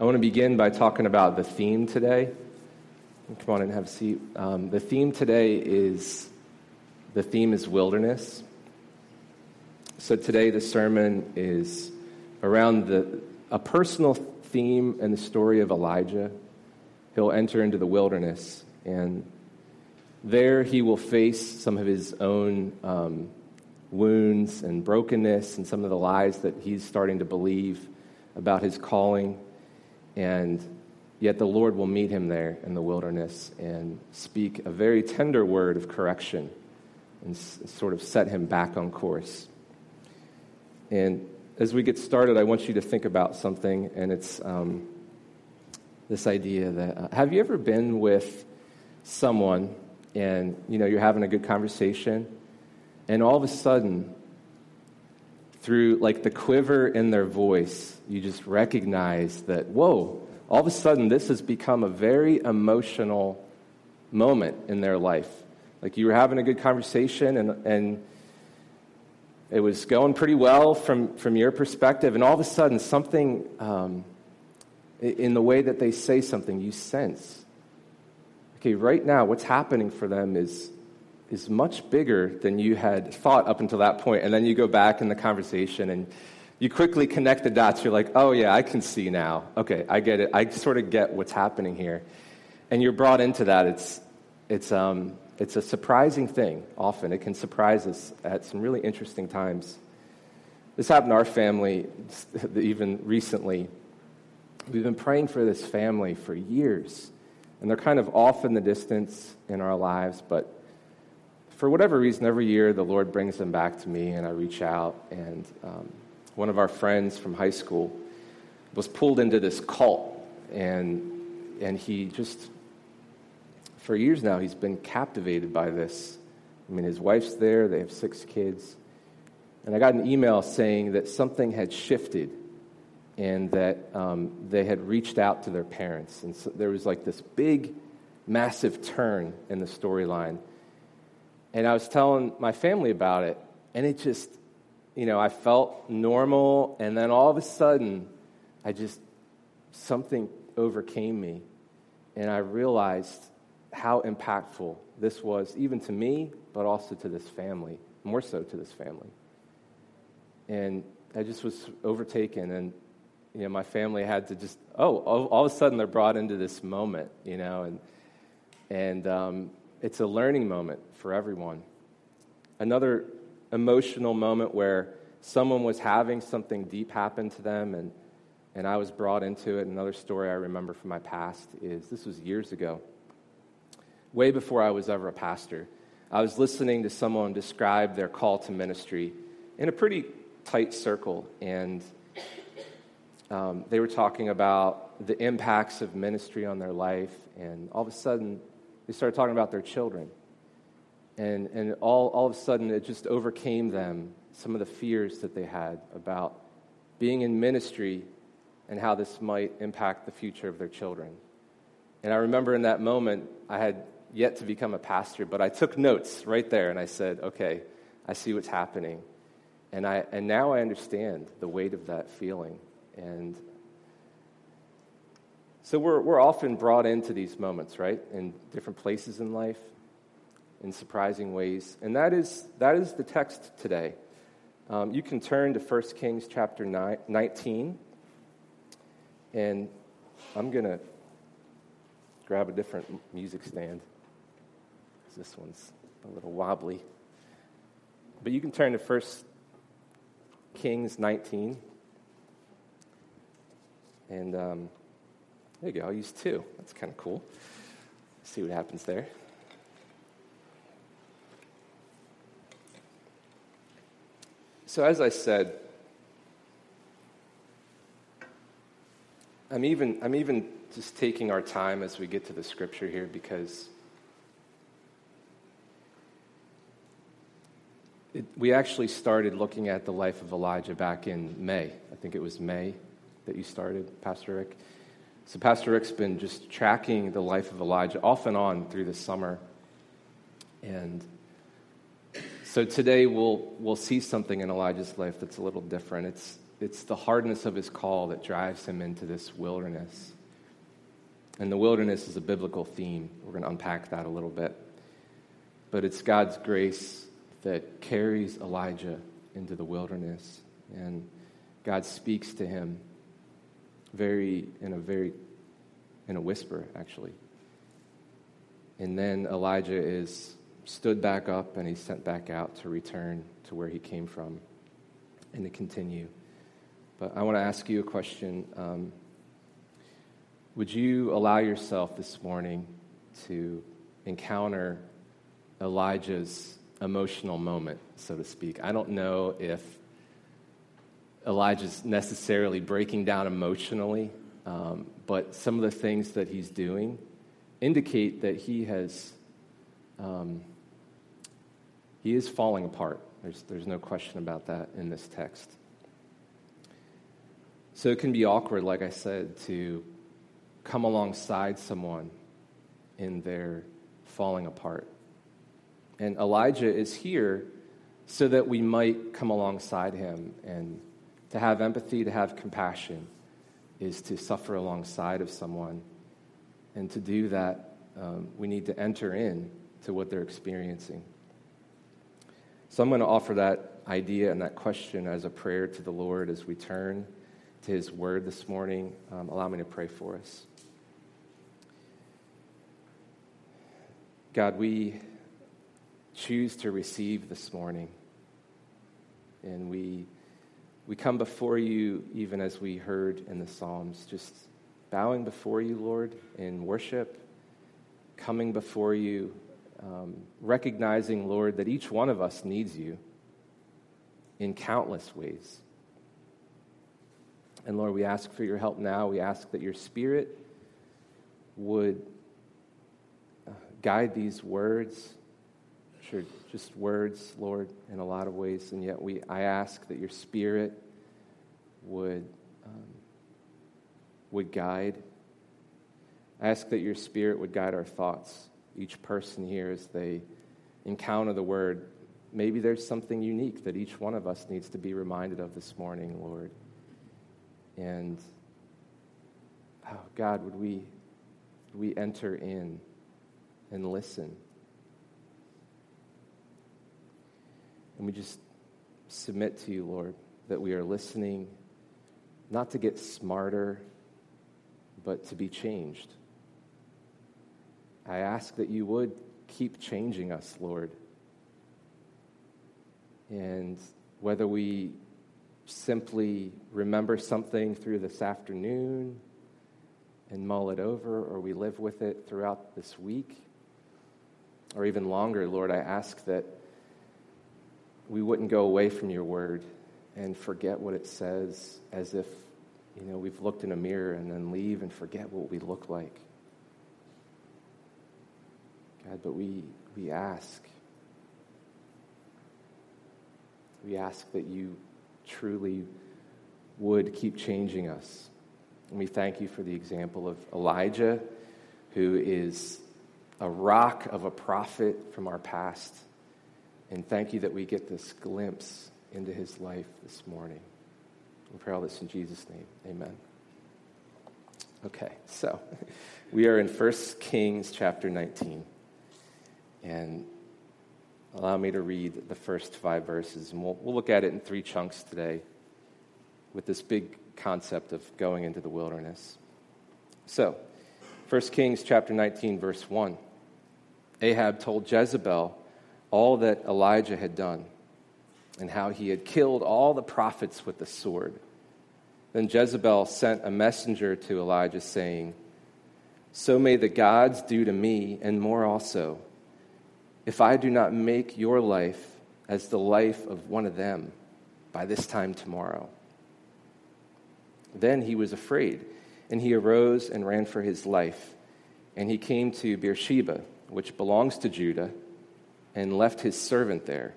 I want to begin by talking about the theme today. Come on and have a seat. Um, the theme today is the theme is wilderness. So today the sermon is around the, a personal theme and the story of Elijah. He'll enter into the wilderness, and there he will face some of his own um, wounds and brokenness and some of the lies that he's starting to believe about his calling. And yet the Lord will meet him there in the wilderness and speak a very tender word of correction and s- sort of set him back on course. And as we get started, I want you to think about something, and it's um, this idea that uh, have you ever been with someone and you know you're having a good conversation, and all of a sudden, through like the quiver in their voice, you just recognize that whoa, all of a sudden this has become a very emotional moment in their life. Like you were having a good conversation and and it was going pretty well from, from your perspective, and all of a sudden, something um, in the way that they say something, you sense. Okay, right now, what's happening for them is, is much bigger than you had thought up until that point. And then you go back in the conversation and you quickly connect the dots. You're like, oh, yeah, I can see now. Okay, I get it. I sort of get what's happening here. And you're brought into that. It's, it's, um, it's a surprising thing often. It can surprise us at some really interesting times. This happened to our family even recently. We've been praying for this family for years, and they're kind of off in the distance in our lives, but for whatever reason, every year the Lord brings them back to me, and I reach out. And um, one of our friends from high school was pulled into this cult, and, and he just for years now, he's been captivated by this. I mean, his wife's there, they have six kids. And I got an email saying that something had shifted and that um, they had reached out to their parents. And so there was like this big, massive turn in the storyline. And I was telling my family about it, and it just, you know, I felt normal, and then all of a sudden, I just, something overcame me. And I realized how impactful this was, even to me, but also to this family, more so to this family. And I just was overtaken, and you know, my family had to just oh, all, all of a sudden they're brought into this moment, you know, and and um, it's a learning moment for everyone. Another emotional moment where someone was having something deep happen to them, and and I was brought into it. Another story I remember from my past is this was years ago way before I was ever a pastor. I was listening to someone describe their call to ministry in a pretty tight circle, and um, they were talking about the impacts of ministry on their life, and all of a sudden, they started talking about their children. And, and all, all of a sudden, it just overcame them some of the fears that they had about being in ministry and how this might impact the future of their children. And I remember in that moment, I had yet to become a pastor, but I took notes right there and I said, okay, I see what's happening. And, I, and now I understand the weight of that feeling. And so we're, we're often brought into these moments, right, in different places in life, in surprising ways. And that is, that is the text today. Um, you can turn to 1 Kings chapter 9, 19. And I'm going to grab a different music stand. This one's a little wobbly. But you can turn to 1 Kings 19. And um, there you go. I'll use two. That's kind of cool. See what happens there. So, as I said, I'm even, I'm even just taking our time as we get to the scripture here because It, we actually started looking at the life of Elijah back in May. I think it was May that you started, Pastor Rick. So, Pastor Rick's been just tracking the life of Elijah off and on through the summer. And so today we'll, we'll see something in Elijah's life that's a little different. It's, it's the hardness of his call that drives him into this wilderness. And the wilderness is a biblical theme. We're going to unpack that a little bit. But it's God's grace that carries Elijah into the wilderness. And God speaks to him very, in a very, in a whisper, actually. And then Elijah is stood back up and he's sent back out to return to where he came from and to continue. But I want to ask you a question. Um, would you allow yourself this morning to encounter Elijah's emotional moment, so to speak? I don't know if Elijah's necessarily breaking down emotionally, um, but some of the things that he's doing indicate that he has um, he is falling apart. There's, there's no question about that in this text. So it can be awkward, like I said, to come alongside someone in their falling apart. And Elijah is here so that we might come alongside him. And to have empathy, to have compassion, is to suffer alongside of someone. And to do that, um, we need to enter in to what they're experiencing. So I'm going to offer that idea and that question as a prayer to the Lord as we turn to His Word this morning. Um, allow me to pray for us. God, we choose to receive this morning. And we, we come before you, even as we heard in the Psalms, just bowing before you, Lord, in worship, coming before you um, recognizing, Lord, that each one of us needs you in countless ways. And Lord, we ask for your help now. We ask that your Spirit would uh, guide these words. Sure, just words, Lord, in a lot of ways. And yet, we, I ask that your Spirit would, um, would guide. I ask that your Spirit would guide our thoughts each person here as they encounter the word. Maybe there's something unique that each one of us needs to be reminded of this morning, Lord. And oh, God, would we, would we enter in and listen? And we just submit to you, Lord, that we are listening not to get smarter, but to be changed. I ask that you would keep changing us, Lord. And whether we simply remember something through this afternoon and mull it over, or we live with it throughout this week, or even longer, Lord, I ask that we wouldn't go away from your word and forget what it says as if, you know, we've looked in a mirror and then leave and forget what we look like. God, but we, we ask. We ask that you truly would keep changing us. And we thank you for the example of Elijah, who is a rock of a prophet from our past. And thank you that we get this glimpse into his life this morning. We pray all this in Jesus' name. Amen. Okay, so we are in 1 Kings chapter 19. And allow me to read the first five verses. And we'll, we'll look at it in three chunks today with this big concept of going into the wilderness. So, 1 Kings chapter 19, verse 1. Ahab told Jezebel all that Elijah had done and how he had killed all the prophets with the sword. Then Jezebel sent a messenger to Elijah, saying, So may the gods do to me, and more also if I do not make your life as the life of one of them by this time tomorrow. Then he was afraid, and he arose and ran for his life. And he came to Beersheba, which belongs to Judah, and left his servant there.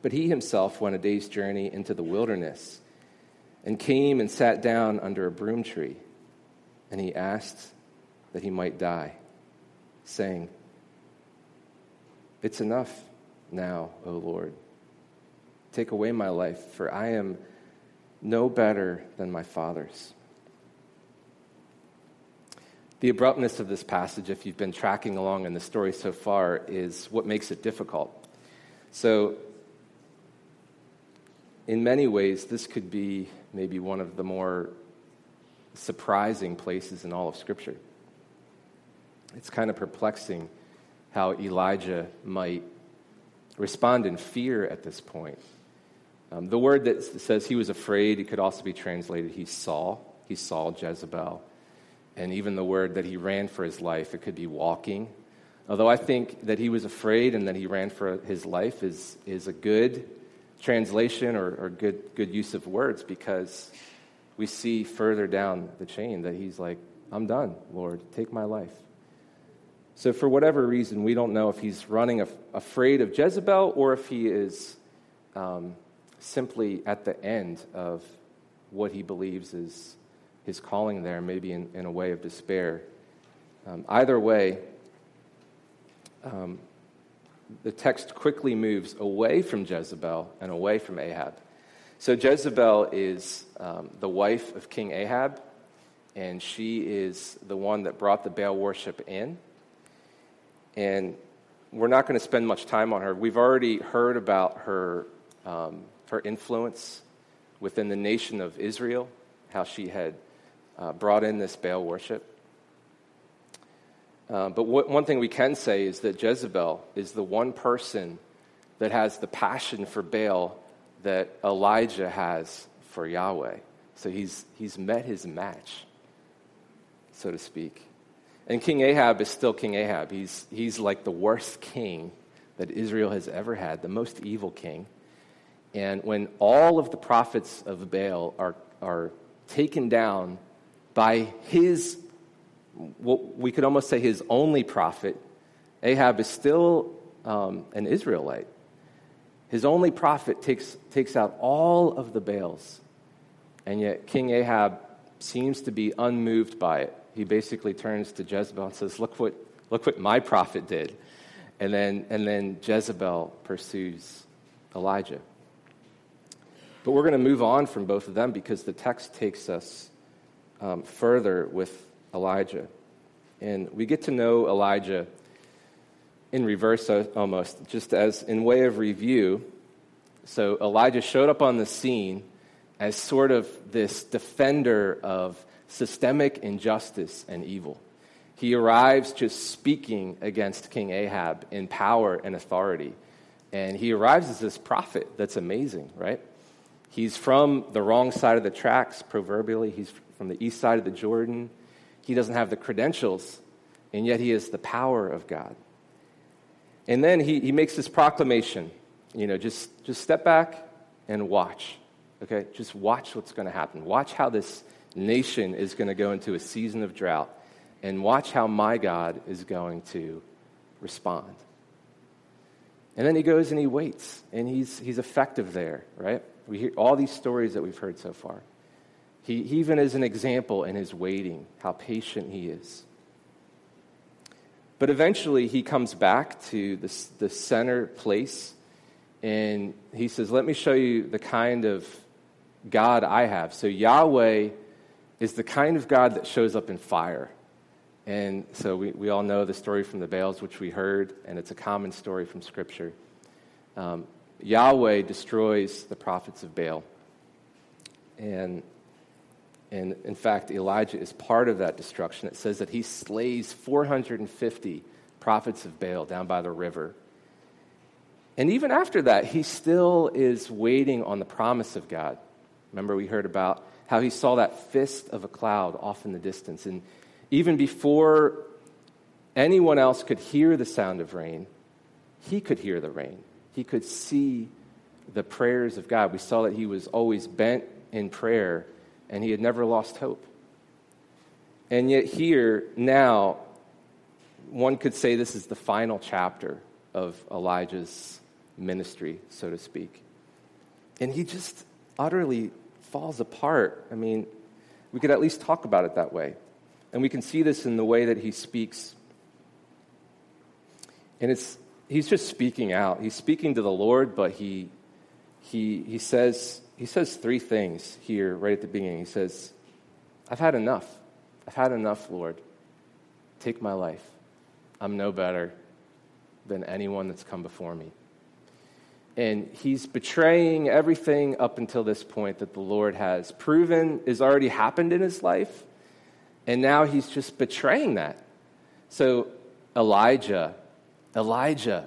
But he himself went a day's journey into the wilderness, and came and sat down under a broom tree. And he asked that he might die, saying, it's enough now, O Lord. Take away my life, for I am no better than my fathers. The abruptness of this passage, if you've been tracking along in the story so far, is what makes it difficult. So, in many ways, this could be maybe one of the more surprising places in all of Scripture. It's kind of perplexing how Elijah might respond in fear at this point. Um, the word that says he was afraid, it could also be translated he saw. He saw Jezebel. And even the word that he ran for his life, it could be walking. Although I think that he was afraid and that he ran for his life is, is a good translation or, or good, good use of words because we see further down the chain that he's like, I'm done, Lord, take my life. So, for whatever reason, we don't know if he's running af- afraid of Jezebel or if he is um, simply at the end of what he believes is his calling there, maybe in, in a way of despair. Um, either way, um, the text quickly moves away from Jezebel and away from Ahab. So, Jezebel is um, the wife of King Ahab, and she is the one that brought the Baal worship in. And we're not going to spend much time on her. We've already heard about her, um, her influence within the nation of Israel, how she had uh, brought in this Baal worship. Uh, but what, one thing we can say is that Jezebel is the one person that has the passion for Baal that Elijah has for Yahweh. So he's, he's met his match, so to speak. And King Ahab is still King Ahab. He's, he's like the worst king that Israel has ever had, the most evil king. And when all of the prophets of Baal are, are taken down by his, what we could almost say his only prophet, Ahab is still um, an Israelite. His only prophet takes, takes out all of the Baals. And yet King Ahab seems to be unmoved by it he basically turns to Jezebel and says, Look what, look what my prophet did. And then, and then Jezebel pursues Elijah. But we're going to move on from both of them because the text takes us um, further with Elijah. And we get to know Elijah in reverse almost, just as in way of review. So Elijah showed up on the scene as sort of this defender of systemic injustice and evil. He arrives just speaking against King Ahab in power and authority. And he arrives as this prophet that's amazing, right? He's from the wrong side of the tracks, proverbially. He's from the east side of the Jordan. He doesn't have the credentials, and yet he has the power of God. And then he, he makes this proclamation you know, just, just step back and watch. Okay? Just watch what's going to happen. Watch how this nation is going to go into a season of drought. And watch how my God is going to respond. And then he goes and he waits, and he's, he's effective there, right? We hear all these stories that we've heard so far. He, he even is an example in his waiting, how patient he is. But eventually he comes back to the, the center place, and he says, Let me show you the kind of God I have. So Yahweh is the kind of God that shows up in fire. And so we, we all know the story from the Baals, which we heard, and it's a common story from Scripture. Um, Yahweh destroys the prophets of Baal. And, and in fact, Elijah is part of that destruction. It says that he slays 450 prophets of Baal down by the river. And even after that, he still is waiting on the promise of God. Remember, we heard about how he saw that fist of a cloud off in the distance. And even before anyone else could hear the sound of rain, he could hear the rain. He could see the prayers of God. We saw that he was always bent in prayer and he had never lost hope. And yet, here, now, one could say this is the final chapter of Elijah's ministry, so to speak. And he just utterly falls apart. I mean, we could at least talk about it that way. And we can see this in the way that he speaks. And it's, he's just speaking out. He's speaking to the Lord, but he, he, he says he says three things here right at the beginning. He says, I've had enough. I've had enough, Lord. Take my life. I'm no better than anyone that's come before me. And he's betraying everything up until this point that the Lord has proven is already happened in his life. And now he's just betraying that. So, Elijah, Elijah,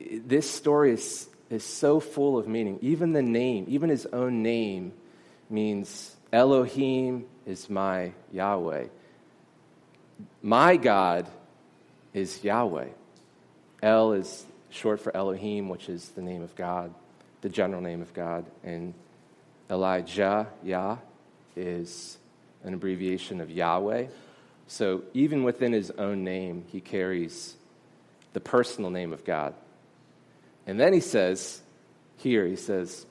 this story is, is so full of meaning. Even the name, even his own name, means Elohim is my Yahweh. My God is Yahweh. El is short for Elohim, which is the name of God, the general name of God. And Elijah, Yah, is an abbreviation of Yahweh. So even within his own name, he carries the personal name of God. And then he says, here, he says,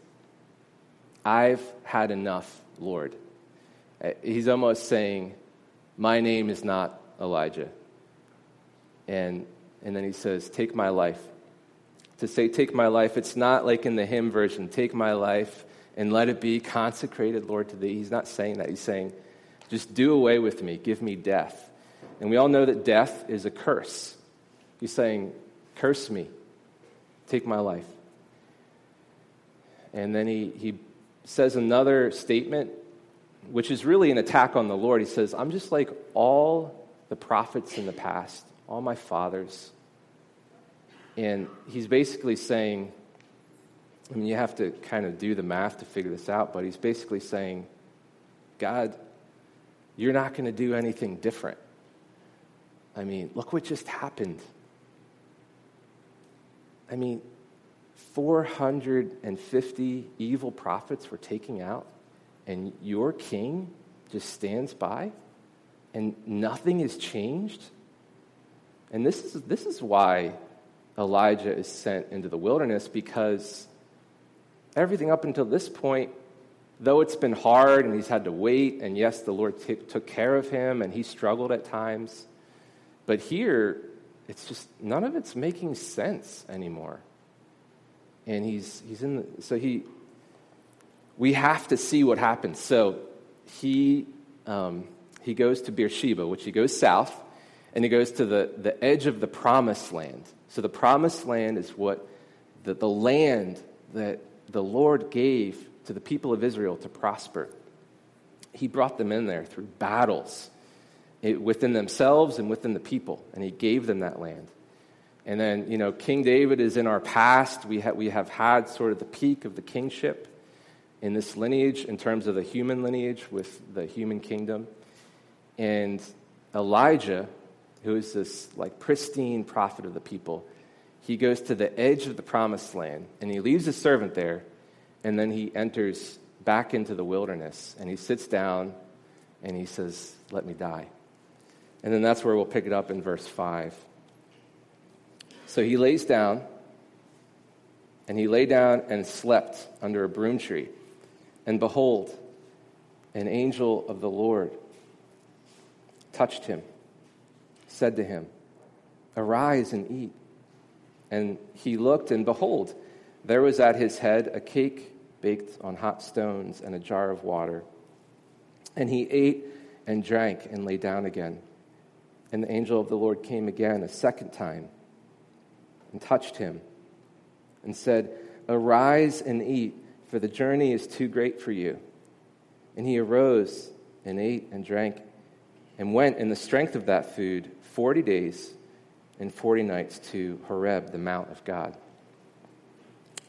I've had enough, Lord. Uh, he's almost saying, My name is not Elijah. And, and then he says, Take my life. To say, Take my life, it's not like in the hymn version, Take my life and let it be consecrated, Lord, to thee. He's not saying that. He's saying, Just do away with me, give me death. And we all know that death is a curse. He's saying, Curse me, take my life. And then he, he says another statement, which is really an attack on the Lord. He says, I'm just like all the prophets in the past, all my fathers. And he's basically saying, I mean, you have to kind of do the math to figure this out, but he's basically saying, God, you're not going to do anything different. I mean, look what just happened. I mean, 450 evil prophets were taken out, and your king just stands by, and nothing has changed. And this is, this is why Elijah is sent into the wilderness, because everything up until this point, though it's been hard and he's had to wait, and yes, the Lord t- took care of him and he struggled at times, but here, it's just none of it's making sense anymore and he's, he's in the, so he, we have to see what happens. So he, um, he goes to Beersheba, which he goes south, and he goes to the, the edge of the promised land. So the promised land is what the, the land that the Lord gave to the people of Israel to prosper. He brought them in there through battles it, within themselves and within the people, and he gave them that land. And then, you know, King David is in our past. We, ha- we have had sort of the peak of the kingship in this lineage in terms of the human lineage with the human kingdom. And Elijah, who is this like pristine prophet of the people, he goes to the edge of the promised land and he leaves his servant there and then he enters back into the wilderness and he sits down and he says, Let me die. And then that's where we'll pick it up in verse 5. So he lays down, and he lay down and slept under a broom tree. And behold, an angel of the Lord touched him, said to him, Arise and eat. And he looked, and behold, there was at his head a cake baked on hot stones and a jar of water. And he ate and drank and lay down again. And the angel of the Lord came again a second time and touched him and said, Arise and eat, for the journey is too great for you. And he arose and ate and drank and went in the strength of that food 40 days and 40 nights to Horeb, the Mount of God.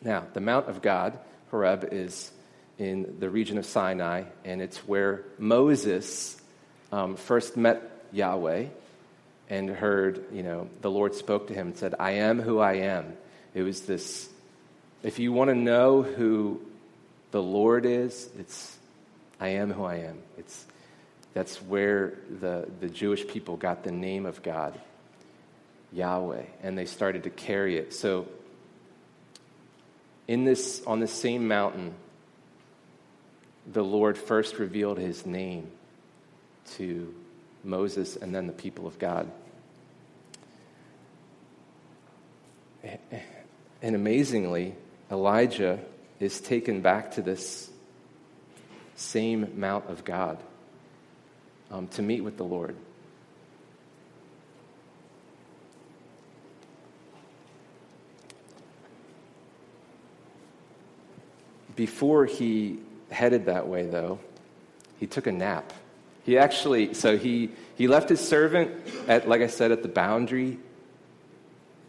Now, the Mount of God, Horeb, is in the region of Sinai, and it's where Moses um, first met Yahweh and heard, you know, the Lord spoke to him and said, I am who I am. It was this, if you want to know who the Lord is, it's, I am who I am. It's, that's where the, the Jewish people got the name of God, Yahweh, and they started to carry it. So, in this, on this same mountain, the Lord first revealed his name to Moses and then the people of God. And amazingly, Elijah is taken back to this same Mount of God um, to meet with the Lord. Before he headed that way, though, he took a nap. He actually, so he, he left his servant at, like I said, at the boundary,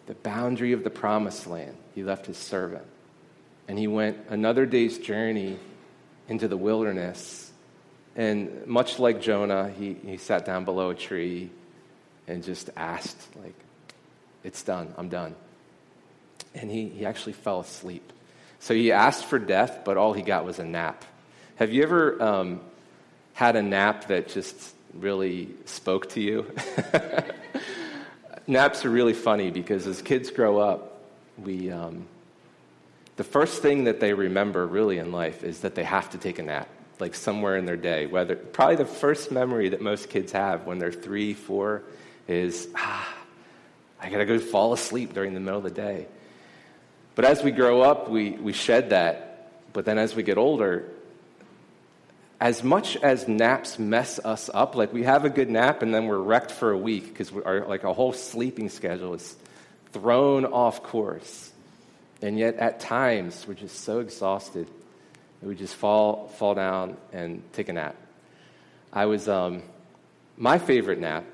the boundary of the promised land. He left his servant. And he went another day's journey into the wilderness. And much like Jonah, he, he sat down below a tree and just asked, like, it's done, I'm done. And he, he actually fell asleep. So he asked for death, but all he got was a nap. Have you ever um, had a nap that just really spoke to you? Naps are really funny because as kids grow up, we, um, the first thing that they remember really in life is that they have to take a nap, like somewhere in their day. Whether probably the first memory that most kids have when they're three, four, is ah, I gotta go fall asleep during the middle of the day. But as we grow up, we, we shed that. But then as we get older, as much as naps mess us up, like we have a good nap and then we're wrecked for a week because we our like our whole sleeping schedule is thrown off course. And yet, at times, we're just so exhausted that we just fall, fall down and take a nap. I was, um, my favorite nap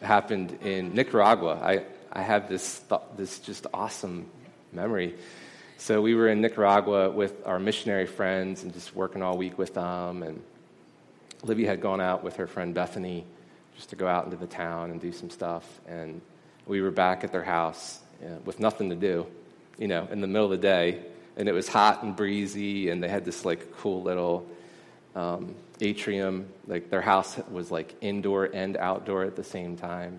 happened in Nicaragua. I, I have this, th- this just awesome memory. So we were in Nicaragua with our missionary friends and just working all week with them. And Livy had gone out with her friend Bethany just to go out into the town and do some stuff. And we were back at their house uh, with nothing to do you know, in the middle of the day, and it was hot and breezy, and they had this like cool little um, atrium. Like their house was like indoor and outdoor at the same time.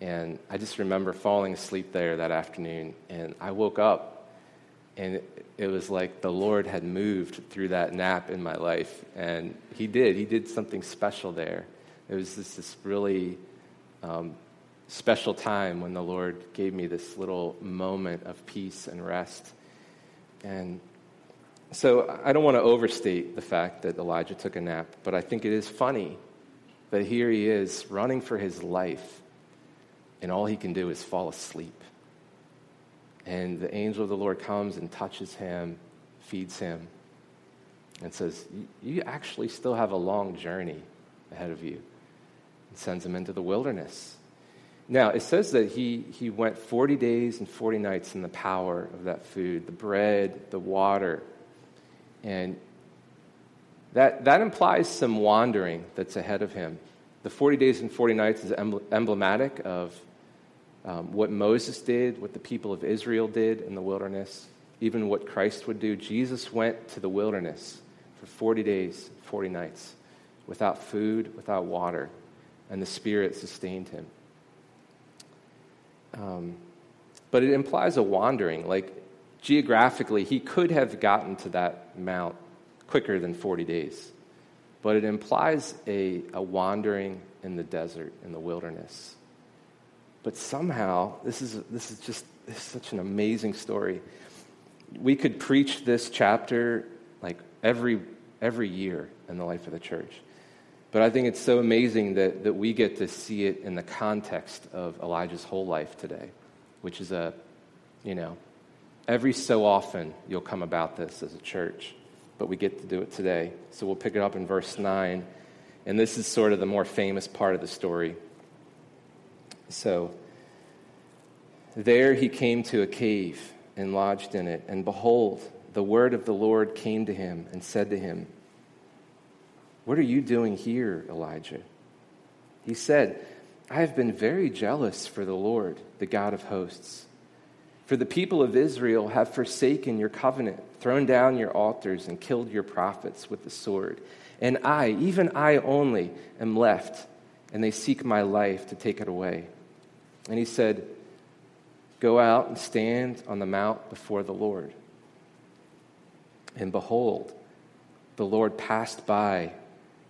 And I just remember falling asleep there that afternoon, and I woke up, and it, was like the Lord had moved through that nap in my life, and He did. He did something special there. It was just this really um, special time when the Lord gave me this little moment of peace and rest. And so I don't want to overstate the fact that Elijah took a nap, but I think it is funny that here he is running for his life, and all he can do is fall asleep. And the angel of the Lord comes and touches him, feeds him, and says, You actually still have a long journey ahead of you. And sends him into the wilderness now, it says that he, he went 40 days and 40 nights in the power of that food, the bread, the water. And that, that implies some wandering that's ahead of him. The 40 days and 40 nights is emblematic of um, what Moses did, what the people of Israel did in the wilderness, even what Christ would do. Jesus went to the wilderness for 40 days, 40 nights, without food, without water, and the Spirit sustained him. Um, but it implies a wandering. Like, geographically, he could have gotten to that mount quicker than 40 days. But it implies a, a wandering in the desert, in the wilderness. But somehow, this is, this is just this is such an amazing story. We could preach this chapter like every, every year in the life of the church. But I think it's so amazing that, that we get to see it in the context of Elijah's whole life today, which is a, you know, every so often you'll come about this as a church, but we get to do it today. So we'll pick it up in verse 9. And this is sort of the more famous part of the story. So, there he came to a cave and lodged in it. And behold, the word of the Lord came to him and said to him, what are you doing here, Elijah? He said, I have been very jealous for the Lord, the God of hosts. For the people of Israel have forsaken your covenant, thrown down your altars, and killed your prophets with the sword. And I, even I only, am left, and they seek my life to take it away. And he said, Go out and stand on the mount before the Lord. And behold, the Lord passed by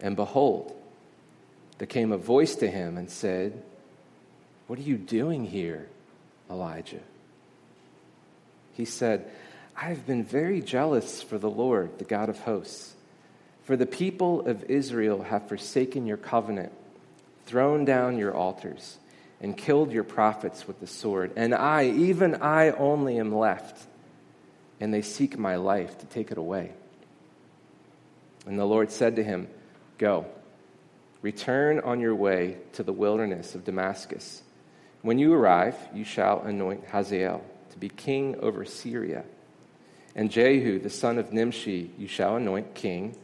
And behold, there came a voice to him and said, What are you doing here, Elijah? He said, I have been very jealous for the Lord, the God of hosts. For the people of Israel have forsaken your covenant, thrown down your altars, and killed your prophets with the sword. And I, even I only, am left, and they seek my life to take it away. And the Lord said to him, Go, return on your way to the wilderness of Damascus. When you arrive, you shall anoint Hazael to be king over Syria. And Jehu, the son of Nimshi, you shall anoint king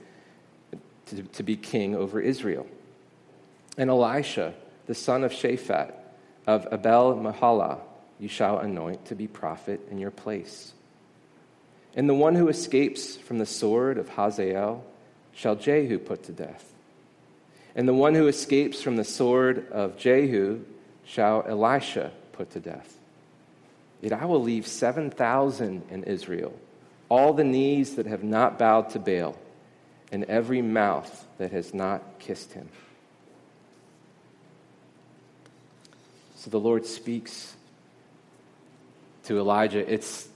to, to be king over Israel. And Elisha, the son of Shaphat of Abel Meholah, you shall anoint to be prophet in your place. And the one who escapes from the sword of Hazael shall Jehu put to death. And the one who escapes from the sword of Jehu shall Elisha put to death. Yet I will leave 7,000 in Israel, all the knees that have not bowed to Baal, and every mouth that has not kissed him. So the Lord speaks to Elijah. It's,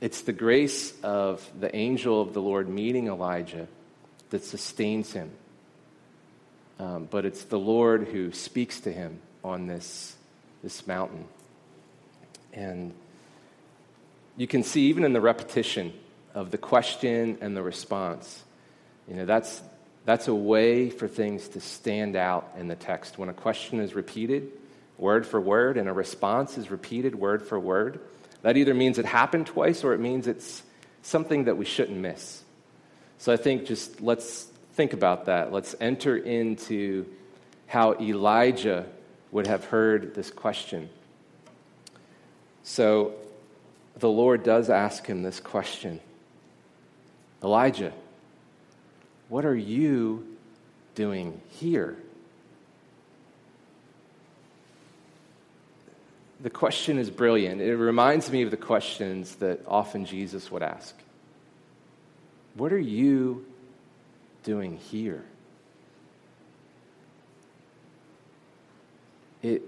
it's the grace of the angel of the Lord meeting Elijah that sustains him. Um, but it's the Lord who speaks to him on this, this mountain. And you can see, even in the repetition of the question and the response, you know, that's, that's a way for things to stand out in the text. When a question is repeated, word for word, and a response is repeated word for word, that either means it happened twice or it means it's something that we shouldn't miss. So I think just let's think about that. Let's enter into how Elijah would have heard this question. So the Lord does ask him this question Elijah, what are you doing here? The question is brilliant. It reminds me of the questions that often Jesus would ask. What are you doing here? It,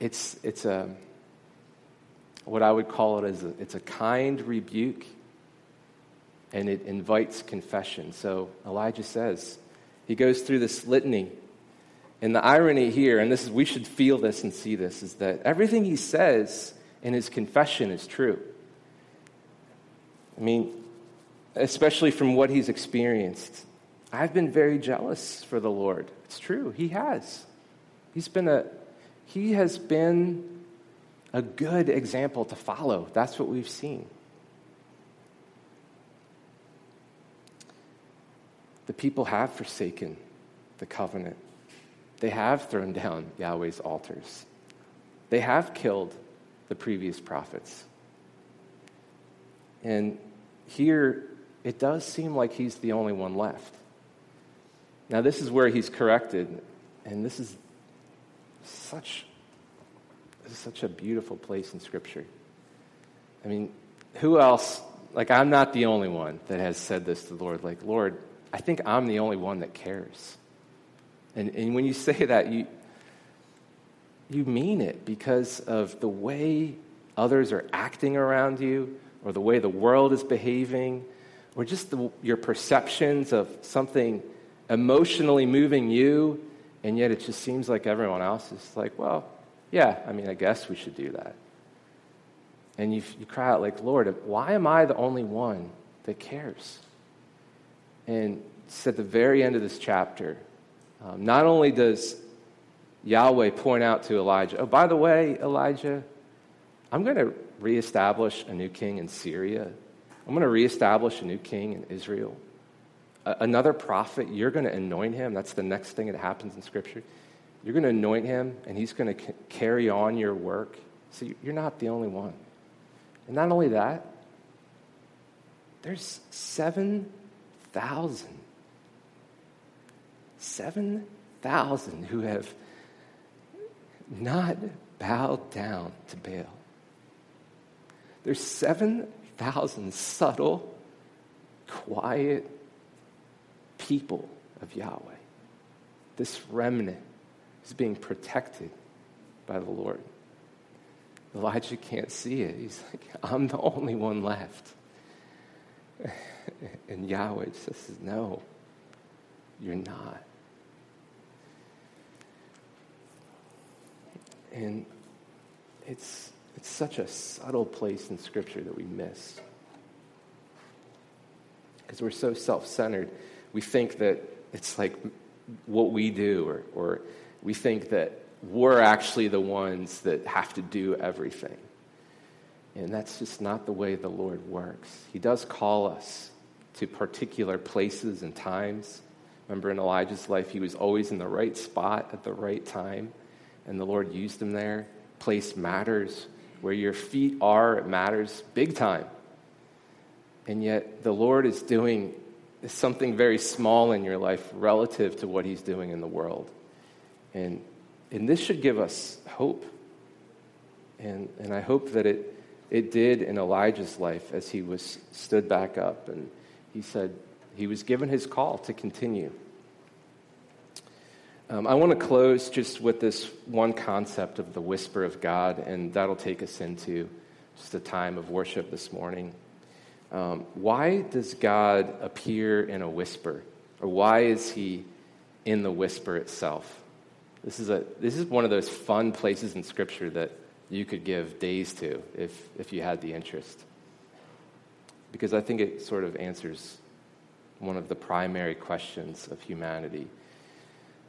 it's, it's a, what I would call it is a, it's a kind rebuke and it invites confession. So Elijah says, he goes through this litany. And the irony here, and this is, we should feel this and see this, is that everything he says in his confession is true. I mean, especially from what he's experienced. I've been very jealous for the Lord. It's true, he has. He's been a he has been a good example to follow. That's what we've seen. The people have forsaken the covenant. They have thrown down Yahweh's altars. They have killed the previous prophets. And here, it does seem like he's the only one left. Now, this is where he's corrected, and this is such, this is such a beautiful place in Scripture. I mean, who else? Like, I'm not the only one that has said this to the Lord. Like, Lord, I think I'm the only one that cares. And, and when you say that, you, you mean it because of the way others are acting around you, or the way the world is behaving, or just the, your perceptions of something emotionally moving you, and yet it just seems like everyone else is like, well, yeah, I mean, I guess we should do that. And you, you cry out, like, Lord, why am I the only one that cares? And it's at the very end of this chapter. Um, not only does Yahweh point out to Elijah, oh, by the way, Elijah, I'm going to reestablish a new king in Syria. I'm going to reestablish a new king in Israel. A- another prophet, you're going to anoint him. That's the next thing that happens in Scripture. You're going to anoint him, and he's going to c- carry on your work. So you're not the only one. And not only that, there's 7,000 7,000 who have not bowed down to Baal. There's 7,000 subtle, quiet people of Yahweh. This remnant is being protected by the Lord. Elijah can't see it. He's like, I'm the only one left. And Yahweh says, No, you're not. And it's, it's such a subtle place in Scripture that we miss. Because we're so self centered. We think that it's like what we do, or, or we think that we're actually the ones that have to do everything. And that's just not the way the Lord works. He does call us to particular places and times. Remember in Elijah's life, he was always in the right spot at the right time, and the Lord used him there. Place matters. Where your feet are, it matters big time. And yet, the Lord is doing something very small in your life relative to what he's doing in the world. And, and this should give us hope. And, and I hope that it, it did in Elijah's life as he was stood back up and he said he was given his call to continue. Um, I want to close just with this one concept of the whisper of God, and that'll take us into just a time of worship this morning. Um, why does God appear in a whisper? Or why is he in the whisper itself? This is, a, this is one of those fun places in Scripture that you could give days to if, if you had the interest. Because I think it sort of answers one of the primary questions of humanity.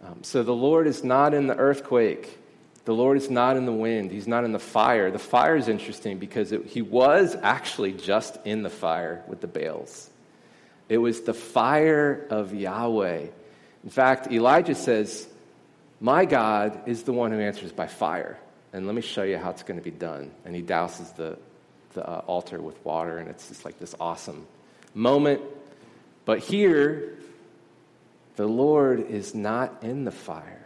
Um, so the Lord is not in the earthquake. The Lord is not in the wind. He's not in the fire. The fire is interesting because it, he was actually just in the fire with the Baals. It was the fire of Yahweh. In fact, Elijah says, My God is the one who answers by fire. And let me show you how it's going to be done. And he douses the, the uh, altar with water, and it's just like this awesome moment. But here, the Lord is not in the fire.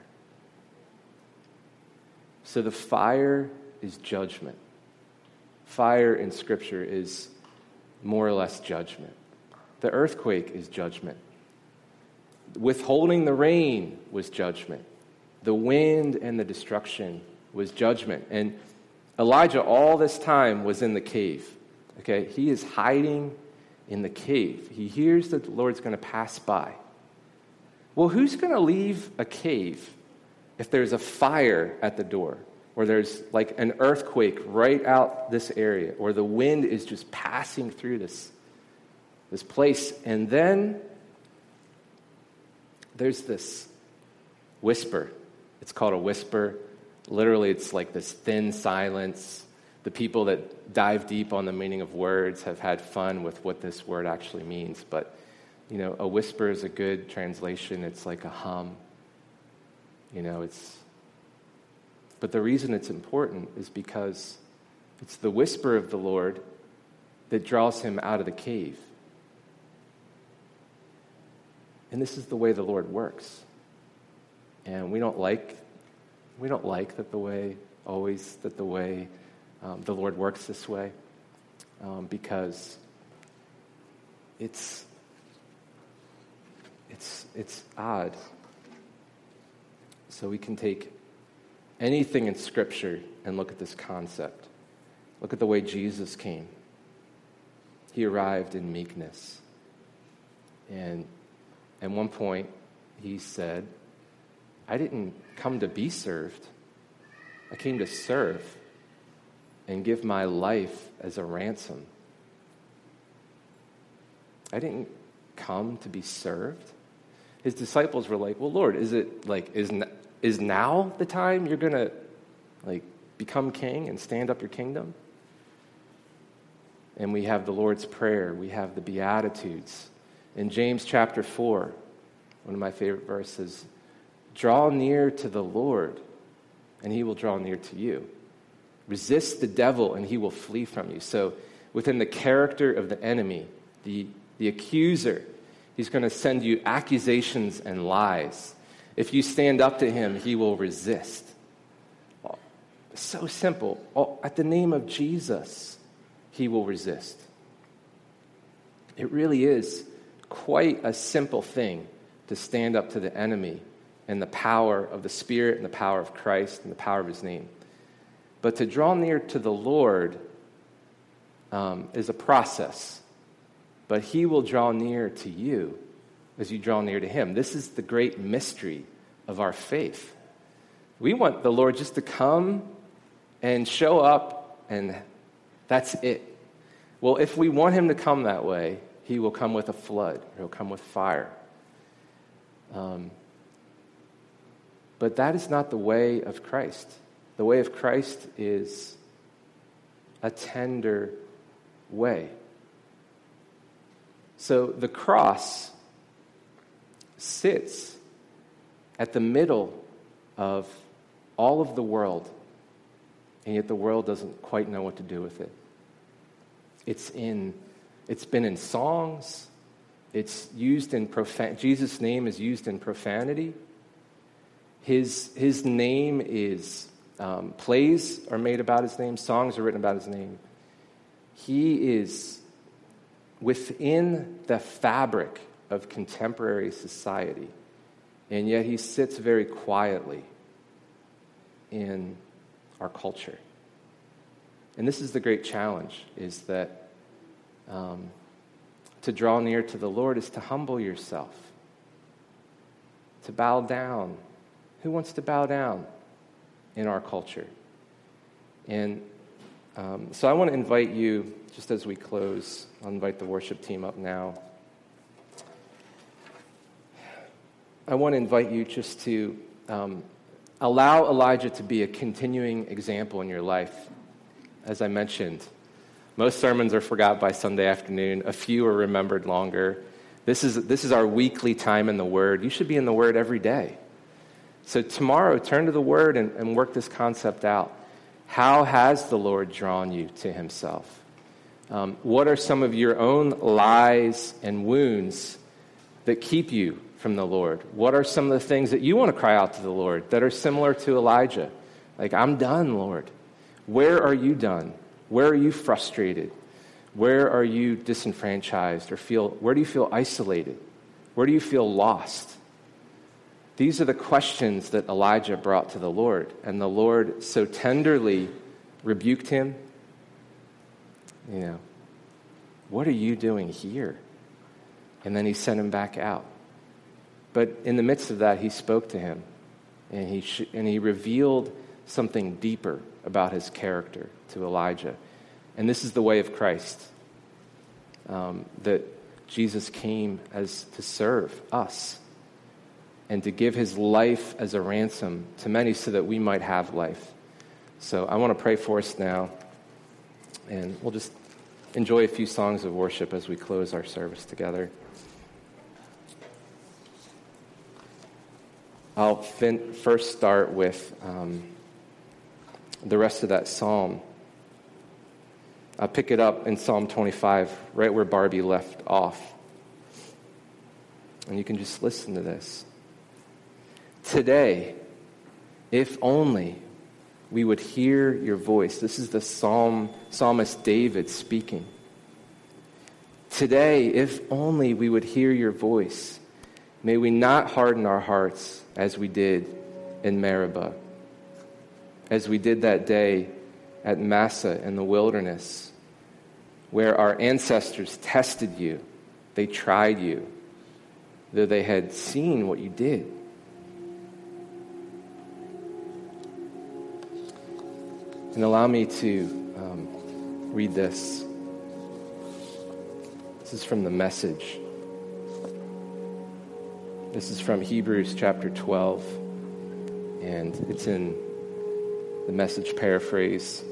So the fire is judgment. Fire in Scripture is more or less judgment. The earthquake is judgment. Withholding the rain was judgment. The wind and the destruction was judgment. And Elijah, all this time, was in the cave. Okay? He is hiding in the cave. He hears that the Lord's going to pass by. Well, who's going to leave a cave if there's a fire at the door, or there's like an earthquake right out this area, or the wind is just passing through this, this place, and then there's this whisper. It's called a whisper. Literally, it's like this thin silence. The people that dive deep on the meaning of words have had fun with what this word actually means, but you know, a whisper is a good translation. It's like a hum. You know, it's. But the reason it's important is because it's the whisper of the Lord that draws him out of the cave. And this is the way the Lord works. And we don't like we don't like that the way always that the way um, the Lord works this way um, because it's it's, it's odd. So we can take anything in Scripture and look at this concept. Look at the way Jesus came. He arrived in meekness. And at one point, he said, I didn't come to be served, I came to serve and give my life as a ransom. I didn't come to be served his disciples were like, Well, Lord, is it like, is, is now the time you're going to like become king and stand up your kingdom? And we have the Lord's Prayer, we have the Beatitudes. In James chapter 4, one of my favorite verses, draw near to the Lord, and he will draw near to you. Resist the devil, and he will flee from you. So, within the character of the enemy, the, the accuser, He's going to send you accusations and lies. If you stand up to him, he will resist. So simple. At the name of Jesus, he will resist. It really is quite a simple thing to stand up to the enemy and the power of the Spirit and the power of Christ and the power of his name. But to draw near to the Lord um, is a process. But he will draw near to you as you draw near to him. This is the great mystery of our faith. We want the Lord just to come and show up, and that's it. Well, if we want him to come that way, he will come with a flood, he'll come with fire. Um, but that is not the way of Christ. The way of Christ is a tender way. So the cross sits at the middle of all of the world, and yet the world doesn't quite know what to do with it. It's in it's been in songs. It's used in profan Jesus' name is used in profanity. His, his name is, um, plays are made about his name, songs are written about his name. He is within the fabric of contemporary society, and yet he sits very quietly in our culture. And this is the great challenge, is that um, to draw near to the Lord is to humble yourself, to bow down who wants to bow down in our culture? And um, so I want to invite you, just as we close, I'll invite the worship team up now. I want to invite you just to um, allow Elijah to be a continuing example in your life. As I mentioned, most sermons are forgot by Sunday afternoon, a few are remembered longer. This is, this is our weekly time in the Word. You should be in the Word every day. So, tomorrow, turn to the Word and, and work this concept out. How has the Lord drawn you to Himself? Um, what are some of your own lies and wounds that keep you from the Lord? What are some of the things that you want to cry out to the Lord that are similar to Elijah? Like, I'm done, Lord. Where are you done? Where are you frustrated? Where are you disenfranchised or feel, where do you feel isolated? Where do you feel lost? These are the questions that Elijah brought to the Lord, and the Lord so tenderly rebuked him. You know, what are you doing here? And then he sent him back out. But in the midst of that, he spoke to him, and he, sh- and he revealed something deeper about his character to Elijah. And this is the way of Christ um, that Jesus came as to serve us and to give his life as a ransom to many so that we might have life. So I want to pray for us now, and we'll just enjoy a few songs of worship as we close our service together. I'll fin- first start with um, the rest of that psalm. I'll pick it up in Psalm 25, right where Barbie left off. And you can just listen to this today, if only we would hear your voice. This is the psalm, psalmist David speaking. Today, if only we would hear your voice, may we not harden our hearts as we did in Meribah, as we did that day at Massah in the wilderness, where our ancestors tested you, they tried you, though they had seen what you did. And allow me to um, read this. This is from the message. This is from Hebrews chapter 12, and it's in the message paraphrase.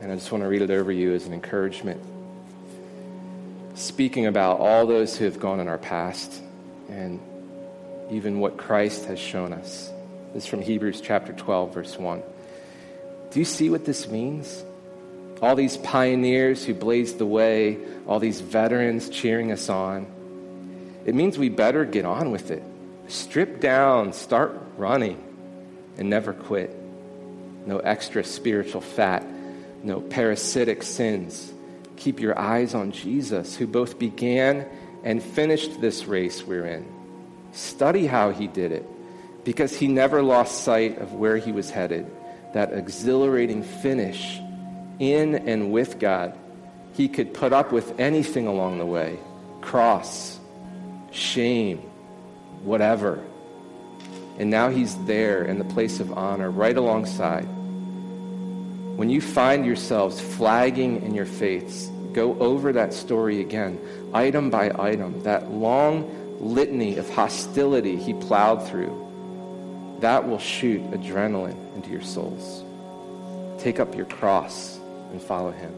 And I just want to read it over you as an encouragement. Speaking about all those who have gone in our past and even what Christ has shown us. This is from Hebrews chapter 12, verse 1. Do you see what this means? All these pioneers who blazed the way, all these veterans cheering us on. it means we better get on with it. Strip down, start running, and never quit. No extra spiritual fat, no parasitic sins. Keep your eyes on Jesus, who both began and finished this race we're in. Study how he did it, because he never lost sight of where he was headed that exhilarating finish in and with God. He could put up with anything along the way cross, shame, whatever. And now he's there in the place of honor, right alongside. When you find yourselves flagging in your faiths, go over that story again, item by item, that long litany of hostility he plowed through. That will shoot adrenaline into your souls. Take up your cross and follow him.